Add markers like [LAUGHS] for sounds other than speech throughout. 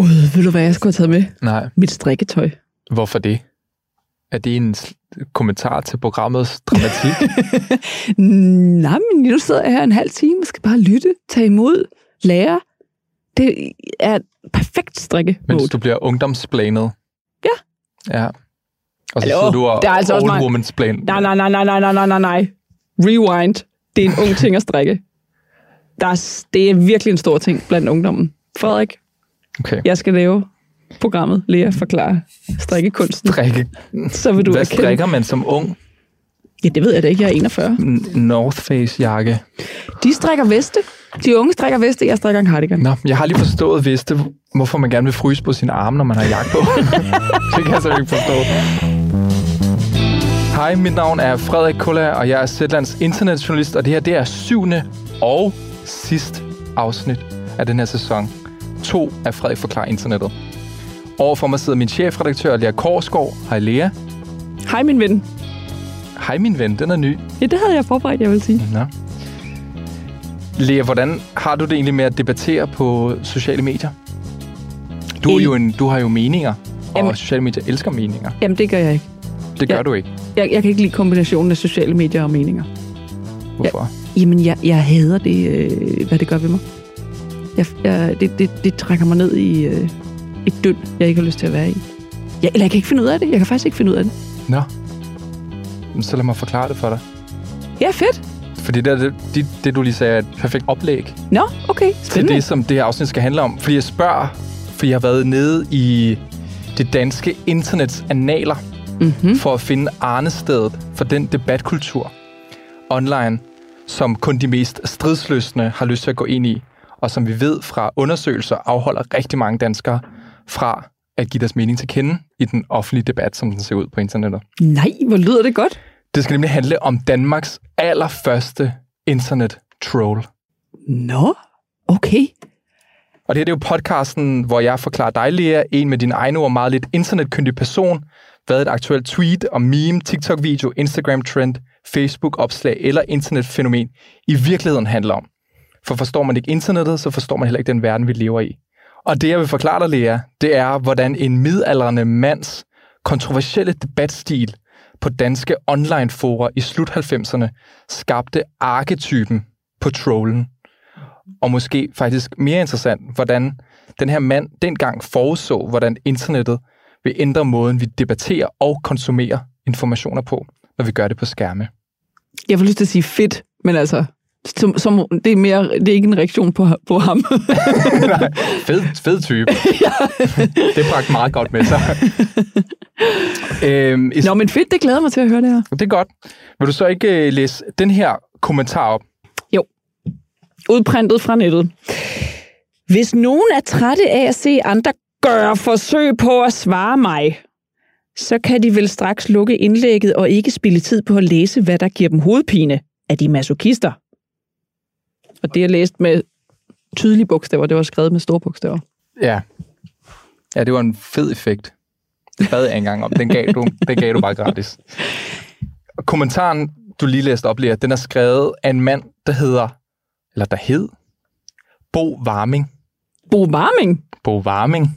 Gud, ved du hvad jeg skulle have taget med? Nej. Mit strikketøj. Hvorfor det? Er det en kommentar til programmets dramatik? [LAUGHS] Nej, men nu sidder jeg her en halv time og skal bare lytte, tage imod, lære. Det er et perfekt strikke mens du bliver ungdomsplanet? Ja. Ja. Og så Hallo, sidder du og det er altså også old mig. woman's plan. Nej, nej, nej, nej, nej, nej, nej, nej, nej. Rewind. Det er en ung [LAUGHS] ting at strikke. Der er, det er virkelig en stor ting blandt ungdommen. Frederik, Okay. jeg skal lave programmet Lea forklare strikkekunsten. Strikke. Så vil du Hvad erkende. strikker man som ung? Ja, det ved jeg da ikke. Jeg er 41. N- North Face jakke. De strikker veste. De unge strikker veste. Jeg strikker en cardigan. Nå, jeg har lige forstået, vidste, hvorfor man gerne vil fryse på sine arme, når man har jakke på. [LAUGHS] det kan jeg så ikke forstå. Hej, mit navn er Frederik Kulla, og jeg er Zetlands internetjournalist, og det her det er syvende og sidste afsnit af den her sæson. To af Frederik Forklar Internettet. Overfor mig sidder min chefredaktør, Lea Korsgaard. Hej Lea. Hej, min ven. Hej min ven, den er ny. Ja, det havde jeg forberedt, jeg vil sige. Nå. Lea, hvordan har du det egentlig med at debattere på sociale medier? Du, er jo en, du har jo meninger, og Jamen- sociale medier elsker meninger. Jamen, det gør jeg ikke. Det gør Ja. du ikke. Jeg, jeg kan ikke lide kombinationen af sociale medier og meninger. Hvorfor? Jamen, jeg, jeg hader det, øh, hvad det gør ved mig. Jeg, jeg, det, det, det trækker mig ned i øh, et død, jeg ikke har lyst til at være i. Jeg, eller jeg kan ikke finde ud af det. Jeg kan faktisk ikke finde ud af det. Nå. Men Så lad mig forklare det for dig. Ja, fedt. Fordi det, det, det, det du lige sagde, er et perfekt oplæg Nå, okay. til Spændende. det, som det her afsnit skal handle om. Fordi jeg spørger, fordi jeg har været nede i det danske internets analer, Mm-hmm. for at finde arnestedet for den debatkultur online, som kun de mest stridsløsne har lyst til at gå ind i, og som vi ved fra undersøgelser afholder rigtig mange danskere fra at give deres mening til kende i den offentlige debat, som den ser ud på internettet. Nej, hvor lyder det godt. Det skal nemlig handle om Danmarks allerførste internet-troll. Nå, okay. Og det her det er jo podcasten, hvor jeg forklarer dig, Lea, en med dine egne ord meget lidt internetkyndig person, hvad et aktuelt tweet og meme, TikTok-video, Instagram-trend, Facebook-opslag eller internetfænomen i virkeligheden handler om. For forstår man ikke internettet, så forstår man heller ikke den verden, vi lever i. Og det, jeg vil forklare dig, Lea, det er, hvordan en midaldrende mands kontroversielle debatstil på danske online-fora i slut 90'erne skabte arketypen på trollen og måske faktisk mere interessant, hvordan den her mand dengang foreså, hvordan internettet vil ændre måden, vi debatterer og konsumerer informationer på, når vi gør det på skærme. Jeg får lyst til at sige fedt, men altså, som, som, det, er mere, det er ikke en reaktion på, på ham. Nej, [LAUGHS] [LAUGHS] fed, fed type. det bragte meget godt med sig. øhm, i- Nå, men fedt, det glæder mig til at høre det her. det er godt. Vil du så ikke øh, læse den her kommentar op? Udprintet fra nettet. Hvis nogen er trætte af at se andre gøre forsøg på at svare mig, så kan de vel straks lukke indlægget og ikke spille tid på at læse, hvad der giver dem hovedpine. Er de masochister? Og det er læst med tydelige bogstaver. Det var skrevet med store bogstaver. Ja. Ja, det var en fed effekt. Det bad jeg engang om. Den gav du, den gav du bare gratis. Og kommentaren, du lige læste op, Lea, den er skrevet af en mand, der hedder, eller der hed, Bo Warming. Bo Warming? Bo Warming.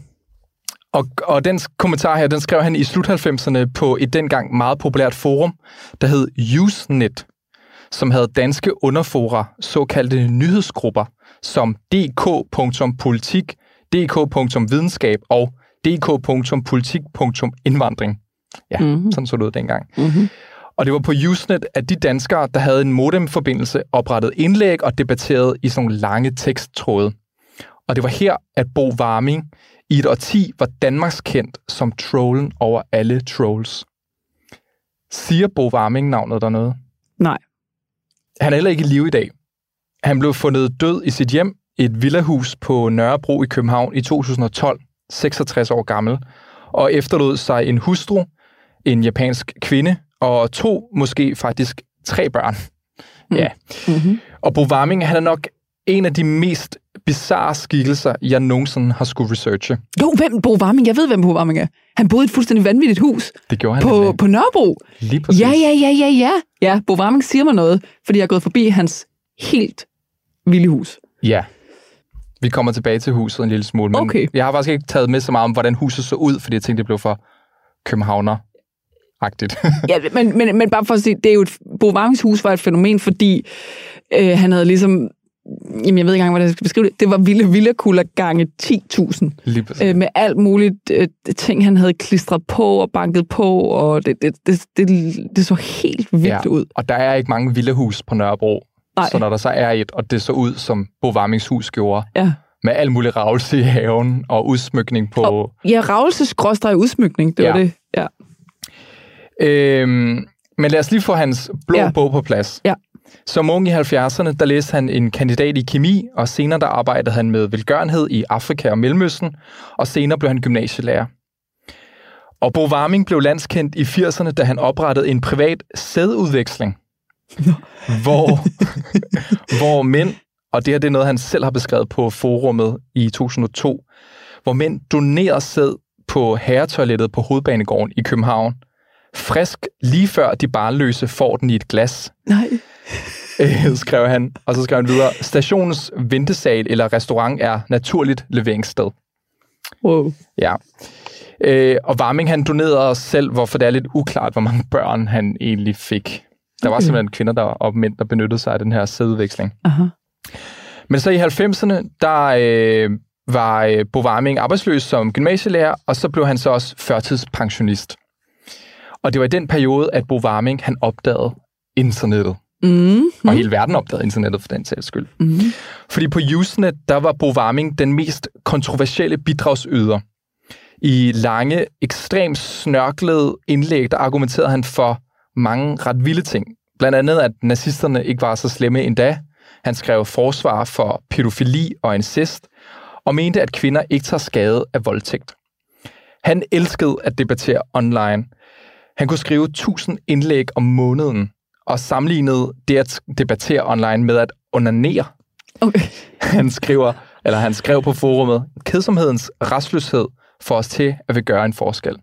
Og, og den kommentar her, den skrev han i slut 90'erne på et dengang meget populært forum, der hed Usenet, som havde danske underfora, såkaldte nyhedsgrupper, som dk.politik, dk.videnskab og dk.politik.indvandring. Ja, Mhm. mm-hmm. sådan så det ud dengang. Mm-hmm. Og det var på Usenet, at de danskere, der havde en modemforbindelse, oprettede indlæg og debatterede i sådan nogle lange teksttråde. Og det var her, at Bo Warming i et årti var Danmarks kendt som trollen over alle trolls. Siger Bo Warming navnet der noget? Nej. Han er heller ikke i live i dag. Han blev fundet død i sit hjem i et villahus på Nørrebro i København i 2012, 66 år gammel, og efterlod sig en hustru, en japansk kvinde og to, måske faktisk tre børn. Mm. Ja. Mm-hmm. Og Bo Warming, han er nok en af de mest bizarre skikkelser, jeg nogensinde har skulle researche. Jo, hvem Bo Warming? Jeg ved, hvem Bo Warming er. Han boede i et fuldstændig vanvittigt hus Det gjorde han på, nemlig. på Nørrebro. Lige præcis. Ja, ja, ja, ja, ja. Ja, Bo Warming siger mig noget, fordi jeg er gået forbi hans helt vilde hus. Ja. Vi kommer tilbage til huset en lille smule, men Okay. jeg har faktisk ikke taget med så meget om, hvordan huset så ud, fordi jeg tænkte, det blev for københavner-agtigt. [LAUGHS] Ja, men, men, men bare for at sige, det er jo et, Bo Warmings hus var et fænomen, fordi øh, han havde ligesom, jamen jeg ved ikke engang, hvordan jeg skal beskrive det, det var vilde villakugler gange 10.000. Lige. Øh, med alt muligt øh, ting, han havde klistret på og banket på, og det, det, det, det, det så helt vildt Ja. ud. Og der er ikke mange villahus på Nørrebro. Nej. Så når der så er et, og det så ud, som Bo Warmings hus gjorde, Ja, med al mulig ravelse i haven og udsmykning på... og, ja ravelseskråstrej udsmykning, det var Ja. det. Ja. Øhm, men lad os lige få hans blå ja. bog på plads. Ja. Som ung i 70'erne, der læste han en kandidat i kemi, og senere der arbejdede han med velgørenhed i Afrika og Mellemøsten, og senere blev han gymnasielærer. Og Bo Warming blev landskendt i 80'erne, da han oprettede en privat sædudveksling, [LAUGHS] hvor, hvor mænd, og det her det er noget, han selv har beskrevet på forummet i 2002, hvor mænd donerer sæd på herretoilettet på Hovedbanegården i København, frisk lige før de barnløse får den i et glas, Nej. Øh, skrev han. Og så skrev han videre, stationens ventesal eller restaurant er naturligt leveringssted. Wow. Ja. Øh, og Warming, han donerede os selv, hvorfor det er lidt uklart, hvor mange børn han egentlig fik. Der var Okay. simpelthen kvinder der, og mænd, der benyttede sig af den her sædudveksling. Aha. Men så i 90'erne, der øh, var øh, Bo Warming arbejdsløs som gymnasielærer, og så blev han så også førtidspensionist. Og det var i den periode, at Bo Warming, han opdagede internettet. Mm. Og hele verden opdagede internettet for den sags skyld. Mm. Fordi på Usenet, der var Bo Warming den mest kontroversielle bidragsyder. I lange, ekstremt snørklede indlæg, der argumenterede han for mange ret vilde ting. Blandt andet, at nazisterne ikke var så slemme endda. Han skrev forsvar for pædofili og incest, og mente, at kvinder ikke tager skade af voldtægt. Han elskede at debattere online. Han kunne skrive 1000 indlæg om måneden, og sammenlignede det at debattere online med at onanere. Okay. [LAUGHS] Han skriver, eller han skrev på forumet, kedsomhedens restløshed får os til at vil gøre en forskel.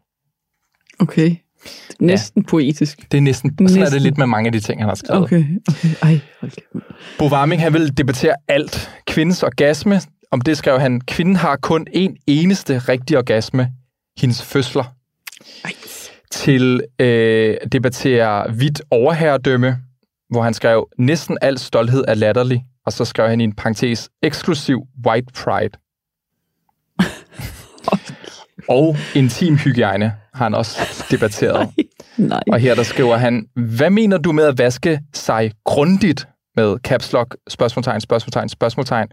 Okay. Næsten ja. poetisk. Det er næsten, næsten. sådan er det lidt med mange af de ting, han har skrevet. Okay, okay. Ej, kæft. Bo Warming, han vil debattere alt. Kvindens orgasme, om det skrev han, kvinden har kun en eneste rigtig orgasme, hendes fødsler. Ej. Til øh, debattere hvidt overherredømme, hvor han skrev, næsten al stolthed er latterlig, og så skrev han i en parentes, eksklusiv white pride. [LAUGHS] og intim hygiejne har han også debatteret. [LAUGHS] Nej. Og her der skriver han, hvad mener du med at vaske sig grundigt med caps lock, spørgsmålstegn, spørgsmålstegn, spørgsmålstegn.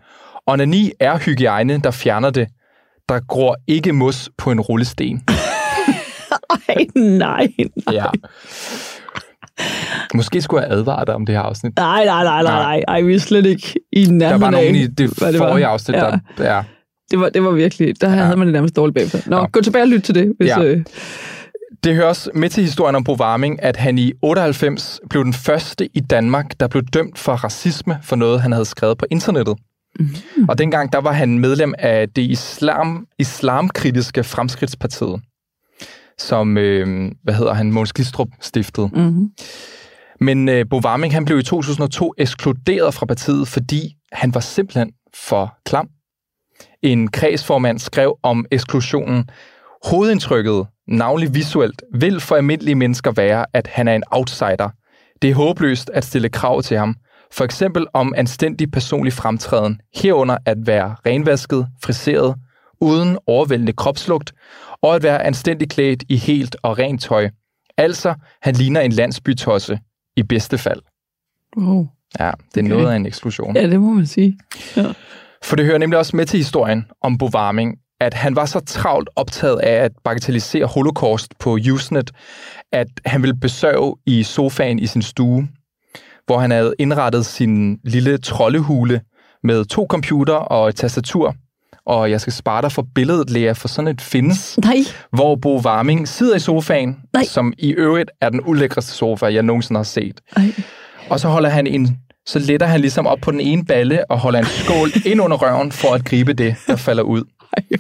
Onani er hygiejne, der fjerner det. Der gror ikke mus på en rullesten. Ej, nej. Ja. Måske skulle jeg advare dig om det her afsnit. Nej, nej, nej, nej, nej. Ej, vi er slet ikke i nærheden Der var nogen i det var. forrige afsnit, ja. der... Ja. Det var, det var virkelig, der ja. havde man det nærmest dårligt bagefter. Nå, Nå. gå tilbage og lyt til det. Hvis, Ja. øh, Det hører også med til historien om Bo Warming, at han i 98 blev den første i Danmark, der blev dømt for racisme for noget, han havde skrevet på internettet. Mm. Og dengang, der var han medlem af det islam, islamkritiske Fremskridtspartiet, som, øh, hvad hedder han, Måns Glistrup stiftede. mm-hmm. Men øh, Bo Warming, han blev i 2002 ekskluderet fra partiet, fordi han var simpelthen for klam. En kredsformand skrev om eksklusionen, hovedindtrykket, navnlig visuelt, vil for almindelige mennesker være, at han er en outsider. Det er håbløst at stille krav til ham. For eksempel om anstændig personlig fremtræden, herunder at være renvasket, friseret, uden overvældende kropslugt, og at være anstændig klædt i helt og rent tøj. Altså, han ligner en landsbytosse, i bedste fald. wow. Ja, det er Okay. noget af en eksklusion. Ja, det må man sige. Ja. For det hører nemlig også med til historien om Bo Warming, at han var så travlt optaget af at bagatellisere holocaust på Usenet, at han ville besøge i sofaen i sin stue, hvor han havde indrettet sin lille troldehule med to computer og et tastatur. Og jeg skal spare dig for billedet, Lea, for sådan et findes, Nej. hvor Bo Warming sidder i sofaen, Nej. som i øvrigt er den ulækreste sofa, jeg nogensinde har set. Ej. Og så holder han en, så letter han ligesom op på den ene balle og holder en skål [LAUGHS] ind under røven for at gribe det, der falder ud.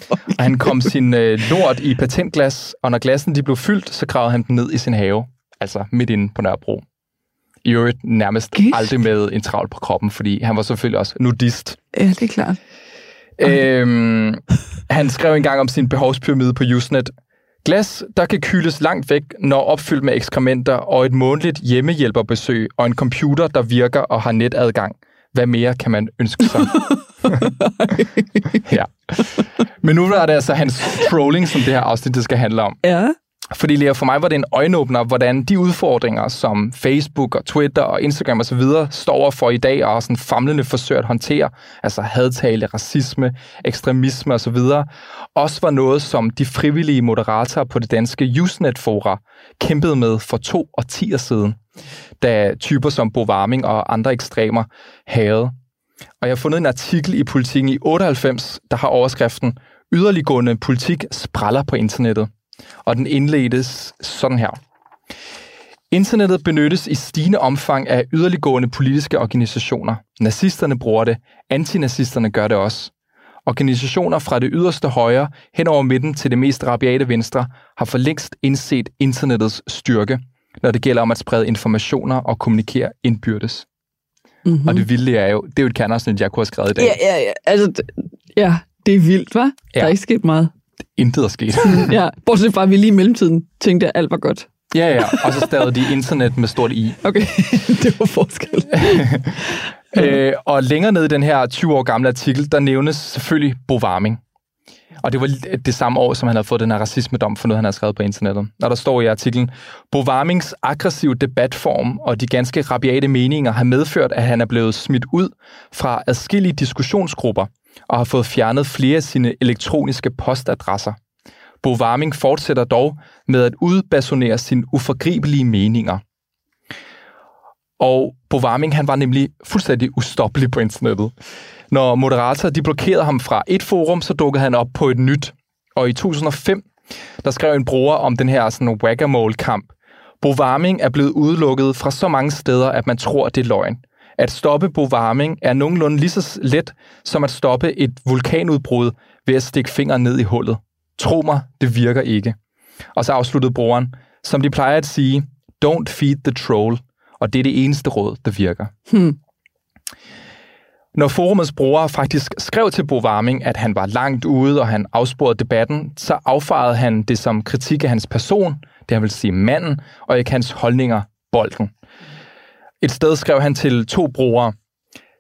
Og han kom sin øh, lort i patentglas, og når glassen de blev fyldt, så gravede han den ned i sin have. Altså midt inde på Nørrebro. I øvrigt nærmest Gis. aldrig med en travl på kroppen, fordi han var selvfølgelig også nudist. Ja, det er klart. Øhm, han skrev engang om sin behovspyramide på Usenet. Glas, der kan kyles langt væk, når opfyldt med ekskrementer og et månedligt hjemmehjælperbesøg og en computer, der virker og har netadgang. Hvad mere kan man ønske sig? [LAUGHS] ja. Men nu er det altså hans trolling, som det her afsnit det skal handle om. Ja. Fordi Lea, for mig var det en øjenåbner, hvordan de udfordringer, som Facebook og Twitter og Instagram osv. står for i dag, og sådan famlende forsøgt at håndtere, altså hadtale, racisme, ekstremisme osv., også var noget, som de frivillige moderatorer på det danske Usenet-fora kæmpede med for to årtier siden, da typer som Bo Warming og andre ekstremer havde. Og jeg har fundet en artikel i Politiken i 98, der har overskriften Yderliggående politik spræller på internettet og den indledes sådan her. Internettet benyttes i stigende omfang af yderliggående politiske organisationer. Nazisterne bruger det, antinazisterne gør det også. Organisationer fra det yderste højre hen over midten til det mest rabiate venstre har for længst indset internettets styrke, når det gælder om at sprede informationer og kommunikere indbyrdes. Mm-hmm. Og det vilde er jo, det er jo et kerneafsnit, jeg kunne have skrevet i dag. Ja, ja, ja. Altså, ja, det er vildt, hva'? Ja. Der er ikke sket meget. Intet er sket. [LAUGHS] ja, bortset fra, at vi lige i mellemtiden tænkte, at alt var godt. Ja, ja, og så stavede de internet med stort i. Okay, [LAUGHS] det var forskel. [LAUGHS] øh, og længere ned i den her 20 år gamle artikel, der nævnes selvfølgelig Bo Warming. Og det var det samme år, som han havde fået den her racismedom for noget, han havde skrevet på internettet. Og der står i artiklen, Bo Warmings aggressiv debatform og de ganske rabiate meninger har medført, at han er blevet smidt ud fra adskillige diskussionsgrupper og har fået fjernet flere af sine elektroniske postadresser. Bo Warming fortsætter dog med at udbasonere sine uforgribelige meninger. Og Bo Warming, han var nemlig fuldstændig ustoppelig på internettet. Når moderatorer de blokerede ham fra et forum, så dukkede han op på et nyt. Og i 2005, der skrev en bruger om den her sådan whack-a-mole-kamp. Bo Warming er blevet udelukket fra så mange steder, at man tror, det er løgn. At stoppe Bo Warming er nogenlunde lige så let som at stoppe et vulkanudbrud ved at stikke fingeren ned i hullet. Tro mig, det virker ikke. Og så afsluttede brugeren, som de plejer at sige, don't feed the troll. Og det er det eneste råd, der virker. Hmm. Når forumets brugere faktisk skrev til Bo Warming, at han var langt ude, og han afsporede debatten, så affarede han det som kritik af hans person, det han vil sige manden, og ikke hans holdninger, bolden. Et sted skrev han til to brugere,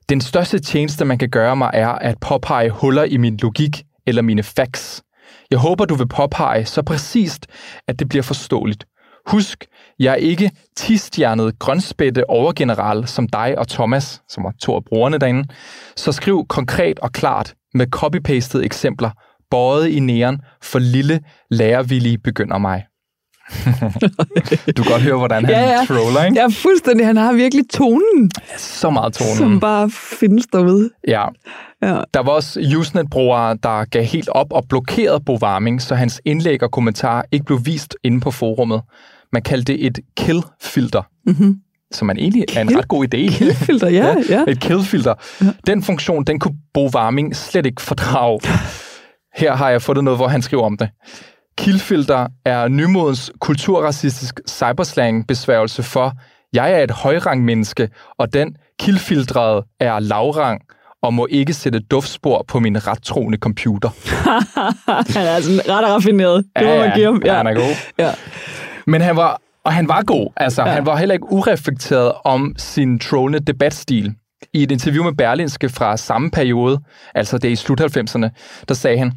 den største tjeneste, man kan gøre mig, er at påpege huller i min logik eller mine facts. Jeg håber, du vil påpege så præcist, at det bliver forståeligt. Husk, jeg er ikke tistjernet grønspætte overgeneral som dig og Thomas, som var to af brugerne derinde. Så skriv konkret og klart med copy-pastede eksempler, bøjet i næren for lille, lærervillige begynder mig. [LAUGHS] du kan godt høre, hvordan han ja, ja. troller, ikke? Ja, fuldstændig. Han har virkelig tonen. Så meget tonen. Som bare findes derude. Ja. ja. Der var også Usenet-brugere, der gav helt op og blokerede Bo Warming, så hans indlæg og kommentarer ikke blev vist inde på forummet. Man kaldte det et kill-filter. Mm-hmm som man egentlig er en ret god idé. Killfilter, [LAUGHS] ja, ja. Et killfilter. Ja. Den funktion, den kunne Bo Warming slet ikke fordrage. [LAUGHS] Her har jeg fundet noget, hvor han skriver om det. Killfilter er nymodens kulturracistisk cyberslang-besværgelse for, jeg er et højrangmenneske, og den kildfiltrede er lavrang og må ikke sætte duftspor på min rettroende computer. [LAUGHS] han er altså ret raffineret. Det ja, må man give ham. Ja, han er god. [LAUGHS] Ja. Men han var, og han var god. Altså, ja. han var heller ikke ureflekteret om sin trollende debatstil. I et interview med Berlinske fra samme periode, altså det i slut 90'erne, der sagde han,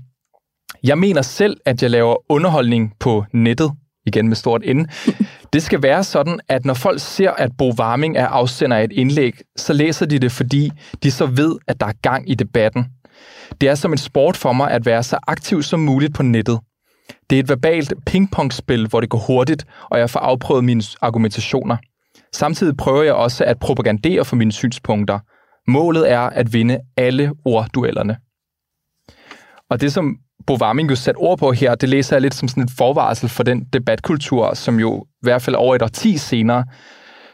jeg mener selv, at jeg laver underholdning på nettet, igen med stort N. [LAUGHS] Det skal være sådan, at når folk ser, at Bo Warming er afsender af et indlæg, så læser de det, fordi de så ved, at der er gang i debatten. Det er som en sport for mig at være så aktiv som muligt på nettet. Det er et verbalt pingpongspil, hvor det går hurtigt, og jeg får afprøvet mine argumentationer. Samtidig prøver jeg også at propagandere for mine synspunkter. Målet er at vinde alle ordduellerne. Og det, som Bo Warming jo sat ord på her, det læser jeg lidt som sådan et forvarsel for den debatkultur, som jo i hvert fald over et årti senere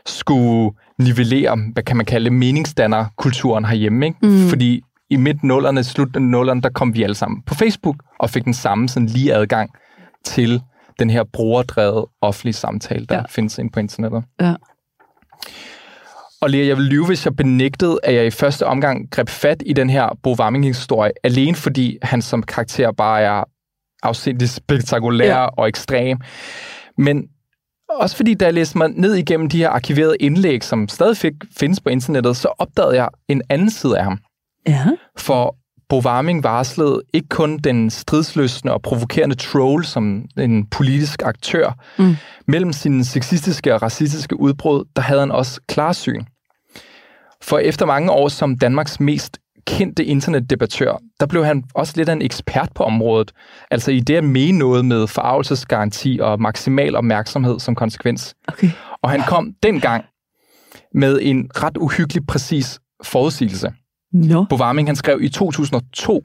skulle nivellere, hvad kan man kalde meningsdannerkulturen herhjemme. Ikke? Mm. Fordi i midt nullerne, slut nullerne, der kom vi alle sammen på Facebook og fik den samme sådan lige adgang til den her brugerdrevet offentlige samtale, der ja. findes inde på internettet. Ja. Og Lea, jeg vil lyve, hvis jeg benægtede, at jeg i første omgang greb fat i den her Bo Warming-historie, alene fordi han som karakter bare er afsindigt spektakulær ja. og ekstrem. Men også fordi, da jeg læste mig ned igennem de her arkiverede indlæg, som stadig fik, findes på internettet, så opdagede jeg en anden side af ham. Ja. For Bo Warming varslede ikke kun den stridsløsende og provokerende troll som en politisk aktør. Mm. Mellem sine sexistiske og racistiske udbrud, der havde han også klarsyn. For efter mange år som Danmarks mest kendte internetdebattør, der blev han også lidt af en ekspert på området. Altså i det at mene noget med forarvelsesgaranti og maksimal opmærksomhed som konsekvens. Okay. Og han kom dengang med en ret uhyggelig præcis forudsigelse. Nå. Bo Warming, han skrev i 2002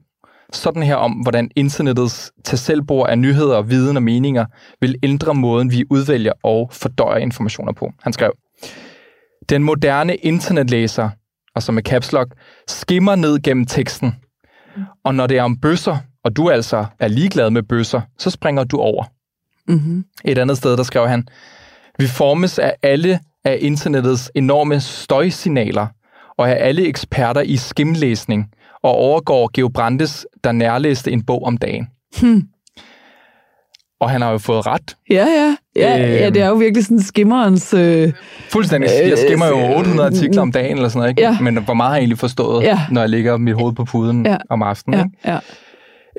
sådan her om, hvordan internettets tasselbord af nyheder, viden og meninger vil ændre måden, vi udvælger og fordøjer informationer på. Han skrev, den moderne internetlæser, og som med caps lock, skimmer ned gennem teksten. Og når det er om bøsser, og du altså er ligeglad med bøsser, så springer du over. Mm-hmm. Et andet sted, der skrev han, vi formes af alle af internettets enorme støjsignaler, og er alle eksperter i skimlæsning, og overgår Geo Brandes, der nærlæste en bog om dagen. Hmm. Og han har jo fået ret. Ja, ja. Ja, Øhm. ja, det er jo virkelig sådan skimmerens... Øh, Fuldstændig. Jeg skimmer jo 800 artikler om dagen, eller sådan noget, ikke? Ja. Men hvor meget har jeg egentlig forstået, Ja. når jeg ligger mit hoved på puden Ja. om aftenen, ja, ikke?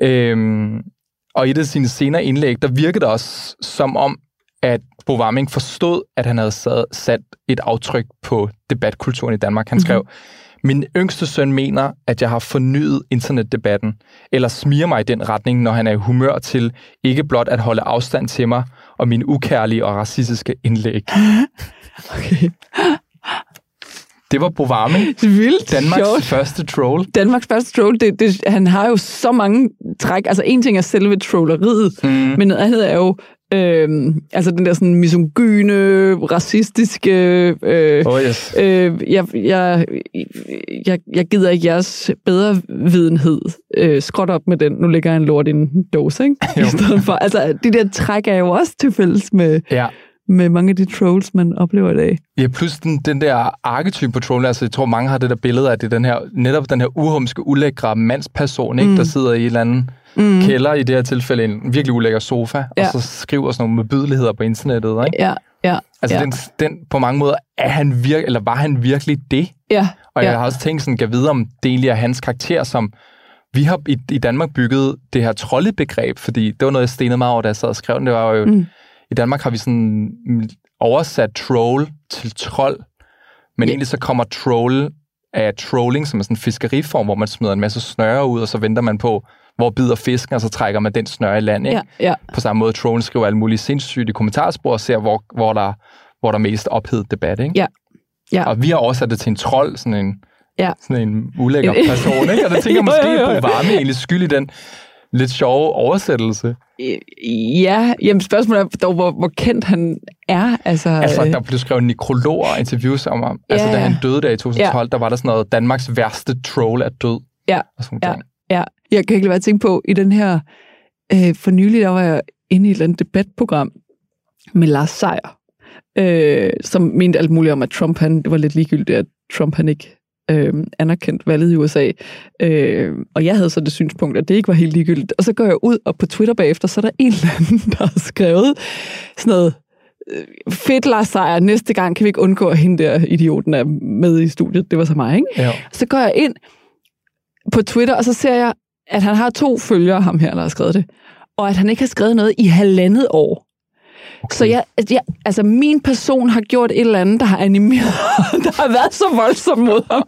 ja. Øhm, og i et af sine senere indlæg, der virkede det også som om, at Bo Warming forstod, at han havde sat, sat et aftryk på debatkulturen i Danmark. Han skrev, min yngste søn mener, at jeg har fornyet internetdebatten, eller smiger mig i den retning, når han er i humør til ikke blot at holde afstand til mig og mine ukærlige og racistiske indlæg. Okay. Det var Bo Warming, Det er vildt Danmarks sjovt. første troll. Danmarks første troll, det, det, han har jo så mange træk. Altså en ting er selve trolleriet, Mm. men noget andet er jo øh, altså den der sådan misogyne, racistiske... Øh, Oh yes. øh, jeg, jeg, jeg, jeg gider ikke jeres bedre videnhed. Øh, skråt op med den. Nu ligger jeg en lort i en dåse, ikke? [LAUGHS] I Jo. stedet for. Altså, de der træk er jo også til fælles med, Ja. Med mange af de trolls, man oplever i dag. Ja, plus den, den der arketype på troll, altså jeg tror mange har det der billede af, det den her, netop den her uhumske, ulækre mandsperson, ikke, Mm. der sidder i en eller anden Mm. kælder, i det her tilfælde en virkelig ulækker sofa, Ja. og så skriver sådan nogle modbydeligheder på internettet. Ikke? Ja, ja, Altså ja. den, den, på mange måder, er han virke, eller var han virkelig det? ja. Og ja. jeg har også tænkt sådan, kan vide, om det egentlig er hans karakter, som vi har i, i Danmark bygget det her troldebegreb, fordi det var noget, jeg stenede meget over, da jeg sad og skrev den. Det var jo, Mm. I Danmark har vi sådan oversat troll til trold, men Ja. egentlig så kommer troll af trolling, som er sådan en fiskeriform, hvor man smider en masse snøre ud, og så venter man på, hvor bider fisken, og så trækker man den snøre i land. Ikke? Ja, ja. På samme måde, trollen skriver alle mulige sindssygt i kommentarspor og ser, hvor, hvor, der, hvor der er mest ophedet debat. Ikke? Ja. Ja. Og vi har oversat det til en trold, sådan en, Ja. sådan en ulækker person. Ikke? Og det tænker Jo, [LAUGHS] måske, jo, jo. Bo Varme egentlig skyld i den lidt sjove oversættelse. Ja, jamen spørgsmålet er dog, hvor, hvor kendt han er. Altså, Altså, øh, der blev skrevet nekrologer og interviews om ham. Altså, Ja, da ja. han døde der i 2012, der var der sådan noget, Danmarks værste troll er død. Ja, Og sådan ja. Ja, jeg kan ikke lade være at tænke på, i den her, øh, for nylig, der var jeg inde i et eller andet debatprogram med Lars Seier, øh, som mente alt muligt om, at Trump, han, det var lidt ligegyldigt, at Trump, han ikke øh, anerkendt valget i USA. Øh, og jeg havde så det synspunkt, at det ikke var helt ligegyldigt. Og så går jeg ud, og på Twitter bagefter, så er der en eller anden, der har skrevet sådan noget, øh, fedt Lars Seier, næste gang kan vi ikke undgå, at hende der idioten er med i studiet. Det var så mig, ikke? Ja. Så går jeg ind på Twitter, og så ser jeg, at han har to følgere, ham her, der har skrevet det. Og at han ikke har skrevet noget i halvandet år. Okay. Så jeg, jeg, altså min person har gjort et eller andet, der har animeret, [LAUGHS] der har været så voldsomt mod ham,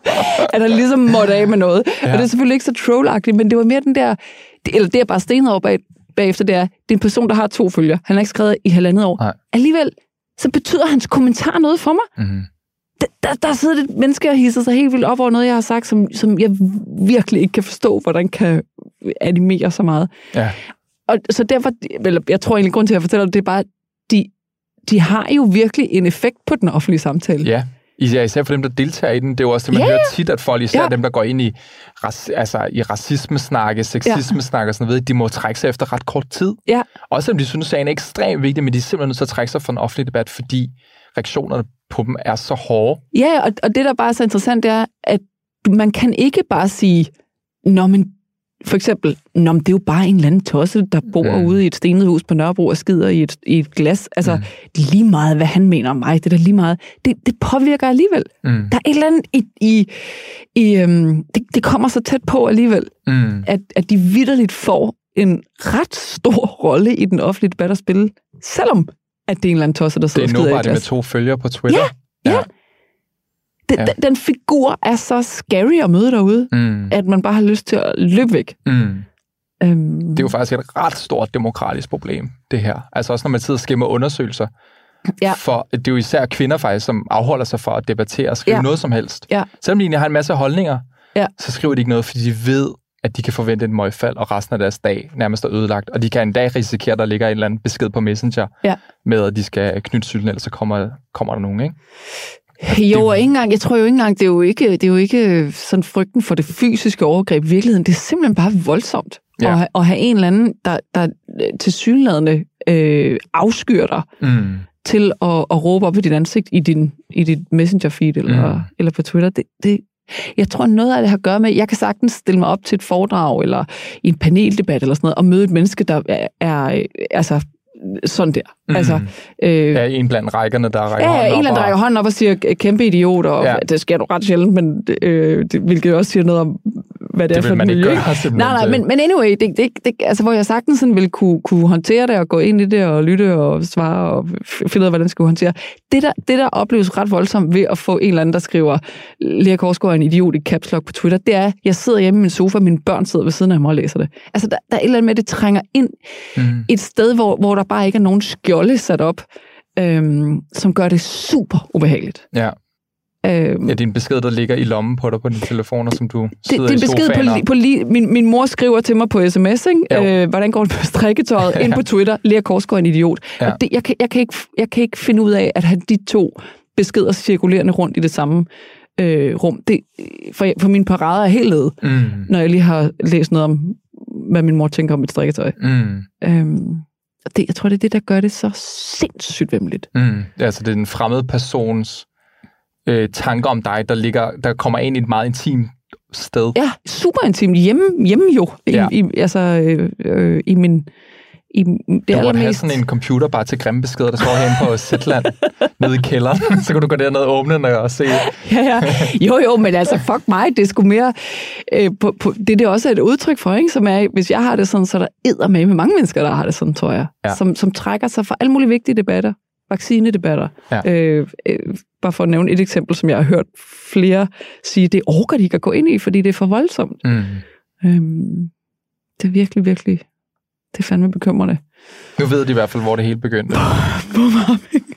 at han ligesom måtte af med noget. Ja. Og det er selvfølgelig ikke så trollagtigt, men det var mere den der, det, eller det er bare stenet over bag, bagefter, det er, det er en person, der har to følgere. Han har ikke skrevet i halvandet år. Nej. Alligevel, så betyder hans kommentar noget for mig Mm-hmm. der, der, der sidder et menneske og hisser sig helt vildt op over noget, jeg har sagt, som, som jeg virkelig ikke kan forstå, hvordan kan animere så meget. Ja. Og så derfor, eller jeg tror egentlig, grund til, at jeg fortæller det, det er bare, de, har jo virkelig en effekt på den offentlige samtale. Ja, især, især for dem, der deltager i den. Det er jo også det, man ja. hører tit, at folk, især ja. dem, der går ind i, altså, i racisme-snakke, sexisme-snakke og sådan noget, de må trække sig efter ret kort tid. Ja. Også selvom de synes, at sagen er ekstremt vigtig, men de er simpelthen nødt til at trække sig fra en offentlig debat, fordi reaktionerne på dem er så hårde. Ja, og, og det, der bare er så interessant, det er, at man kan ikke bare sige, Nå, men for eksempel, Nå, men det er jo bare en eller anden tosse, der bor Mm. ude i et stenet hus på Nørrebro og skider i et, i et glas. Altså, Mm. det er lige meget, hvad han mener om mig. Det er da lige meget. Det, det påvirker alligevel. Mm. Der er et eller andet i... i, i øhm, det, det kommer så tæt på alligevel, Mm. at, at de vidderligt får en ret stor rolle i den offentlige debat at spille, selvom at det er en eller anden tosse, der Det sidder er og skider i et nobody med glas. to følger på Twitter. Ja, ja. Den, Ja. den, figur er så scary at møde derude, Mm. at man bare har lyst til at løbe væk. Mm. Øhm, Det er jo faktisk et ret stort demokratisk problem, det her. Altså også når man sidder og skimmer undersøgelser. Ja. For det er jo især kvinder faktisk, som afholder sig for at debattere og skrive Ja. noget som helst. Ja. Selvom de egentlig har en masse holdninger, Ja. så skriver de ikke noget, fordi de ved, at de kan forvente et møgfald, og resten af deres dag nærmest er ødelagt. Og de kan endda risikere, at der ligger en eller anden besked på Messenger, Ja. med at de skal knytte cyklen, ellers så kommer, kommer der nogen, ikke? Jo, og ikke engang, jeg tror jo ikke engang, det er jo ikke, det er jo ikke sådan frygten for det fysiske overgreb i virkeligheden. Det er simpelthen bare voldsomt Ja. at, ha- at have en eller anden, der, der til synlædende øh, afskyr dig Mm. til at, at råbe op i dit ansigt i, din, i dit messenger-feed eller, Mm. eller på Twitter. Det, det, jeg tror, noget af det har at gøre med, jeg kan sagtens stille mig op til et foredrag eller i en paneldebat eller sådan noget, og møde et menneske, der er, er øh, altså sådan der. Mm. Altså, øh, Ja, en blandt rækkerne, der rækker Ja, ja, hånden en op eller anden og- rækker hånden op og siger, kæmpe idiot, og Ja. ja. det sker jo ret sjældent, men øh, det, hvilket også siger noget om, hvad det, Det er for et miljø. gøre. Nej, nej, men, men anyway, det, det, det, altså, hvor jeg sagtens sådan ville kunne, kunne håndtere det, og gå ind i det, og lytte, og svare, og finde ud af, hvordan det skulle håndtere. Det der, det, der opleves ret voldsomt ved at få en eller anden, der skriver, Lea Korsgaard er en idiot i caps lock på Twitter, det er, jeg sidder hjemme i min sofa, mine børn sidder ved siden af mig og læser det. Altså, der, der er et eller andet med, at det trænger ind Mm. et sted, hvor, hvor der bare ikke er nogen skjolde sat op, øhm, som gør det super ubehageligt. Ja. Øhm, ja, det er en besked, der ligger i lommen på dig på din telefon, og som du det, sidder det er en besked på, li, på li, min, min mor skriver til mig på sms, ikke? Jo. Øh, hvordan går det på strikketøjet? [LAUGHS] Ind på Twitter, Lea Korsgaard en idiot. Ja. Og det, jeg, kan, jeg, kan ikke, jeg kan ikke finde ud af, at have de to beskeder cirkulerende rundt i det samme øh, rum. Det, for, for min parade er helt nede, Mm. når jeg lige har læst noget om, hvad min mor tænker om mit strikketøj. Mm. Øhm, og det, jeg tror, det er det, der gør det så sindssygt vemmeligt. Mm. Altså, det er den fremmede persons øh, tanker om dig, der, ligger, der kommer ind i et meget intimt sted. Ja, super intimt. Hjemme, hjemme jo. I, Ja. i, altså, øh, øh, i min... I det Du burde have allermest... sådan en computer bare til grimme beskeder, der står herinde på Zetland, [LAUGHS] nede i kælderen. [LAUGHS] Så kan du gå derned og åbne den og se. [LAUGHS] Ja, ja. Jo, jo, men altså, fuck mig, det er sgu mere... Øh, på, på, det, det er også et udtryk for, ikke? Som er, hvis jeg har det sådan, så er der edder med med mange mennesker, der har det sådan, tror jeg. Ja. Som, som trækker sig fra alle mulige vigtige debatter. Vaccinedebatter. Ja. Øh, øh, bare for at nævne et eksempel, som jeg har hørt flere sige, det orker de ikke at gå ind i, fordi det er for voldsomt. Mm. Øhm, det er virkelig, virkelig... Det er fandme bekymrende. Nu ved de i hvert fald, hvor det hele begyndte.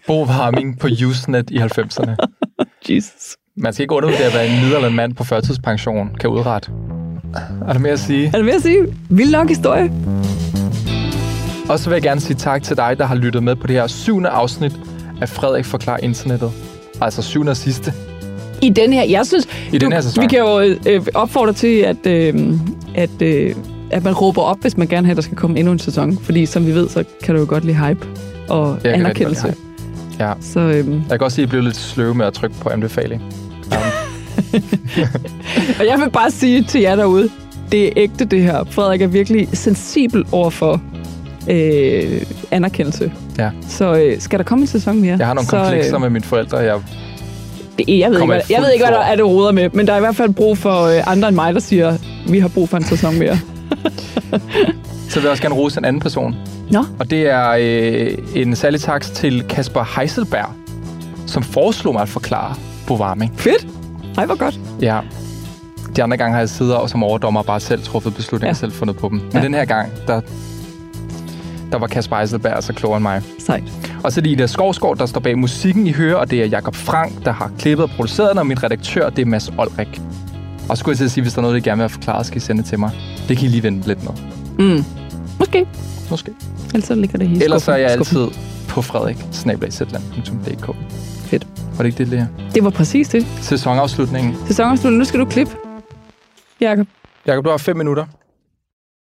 Bo Warming på Usenet i 90'erne. [LAUGHS] Jesus. Man skal ikke undervurdere, hvad en middelalderen mand på førtidspension kan udrette. Er der mere at sige? Er det ved at sige? Vild nok historie. Og så vil jeg gerne sige tak til dig, der har lyttet med på det her syvende afsnit af Frederik Forklar Internettet. Altså syvende og sidste. I den her, jeg synes... I den her sæson. Vi kan jo øh, opfordre til, at, øh, at, øh, at man råber op, hvis man gerne vil have, at der skal komme endnu en sæson. Fordi som vi ved, så kan du jo godt lide hype og Jeg anerkendelse. Ja. Så øh, Jeg kan også sige, at I blev lidt sløve med at trykke på anbefaling. Um, [LAUGHS] og jeg vil bare sige til jer derude, det er ægte det her. Frederik er virkelig sensibel over for øh, anerkendelse. Ja. Så øh, skal der komme en sæson mere? jeg har nogle så, komplekser med mine forældre. Jeg, Det, jeg, ved ikke, hvad, jeg ved ikke, hvad der er, det roder med, men der er i hvert fald brug for øh, andre end mig, der siger, vi har brug for en sæson mere. Så vil jeg også gerne rose en anden person. Nå, Og det er øh, en særlig tak til Kasper Heiselberg, som foreslog mig at forklare på varming. fedt. Ej, hvor godt. Ja. De andre gange har jeg siddet og som overdommer bare selv truffet beslutninger, Ja. selv fundet på dem. Men Ja. den her gang, der, der var Kasper Heiselberg så klogere end mig. Sejt. Og så er det Ida Skovsgaard, der står bag musikken i høre, og det er Jakob Frank, der har klippet og produceret den, og min redaktør, det er Mads Olrik. Og så skulle jeg til at sige, hvis der er noget, I gerne vil have forklaret, skal I sende det til mig. Det kan I lige vente lidt med. Mm. Måske. Måske. Ellers så ligger det i Ellers så er jeg altid på frederik Fedt. Var det ikke det, Lea? Det var præcis det. Sæsonafslutningen. Sæsonafslutning. Nu skal du klippe. Jakob. Jakob, du har fem minutter.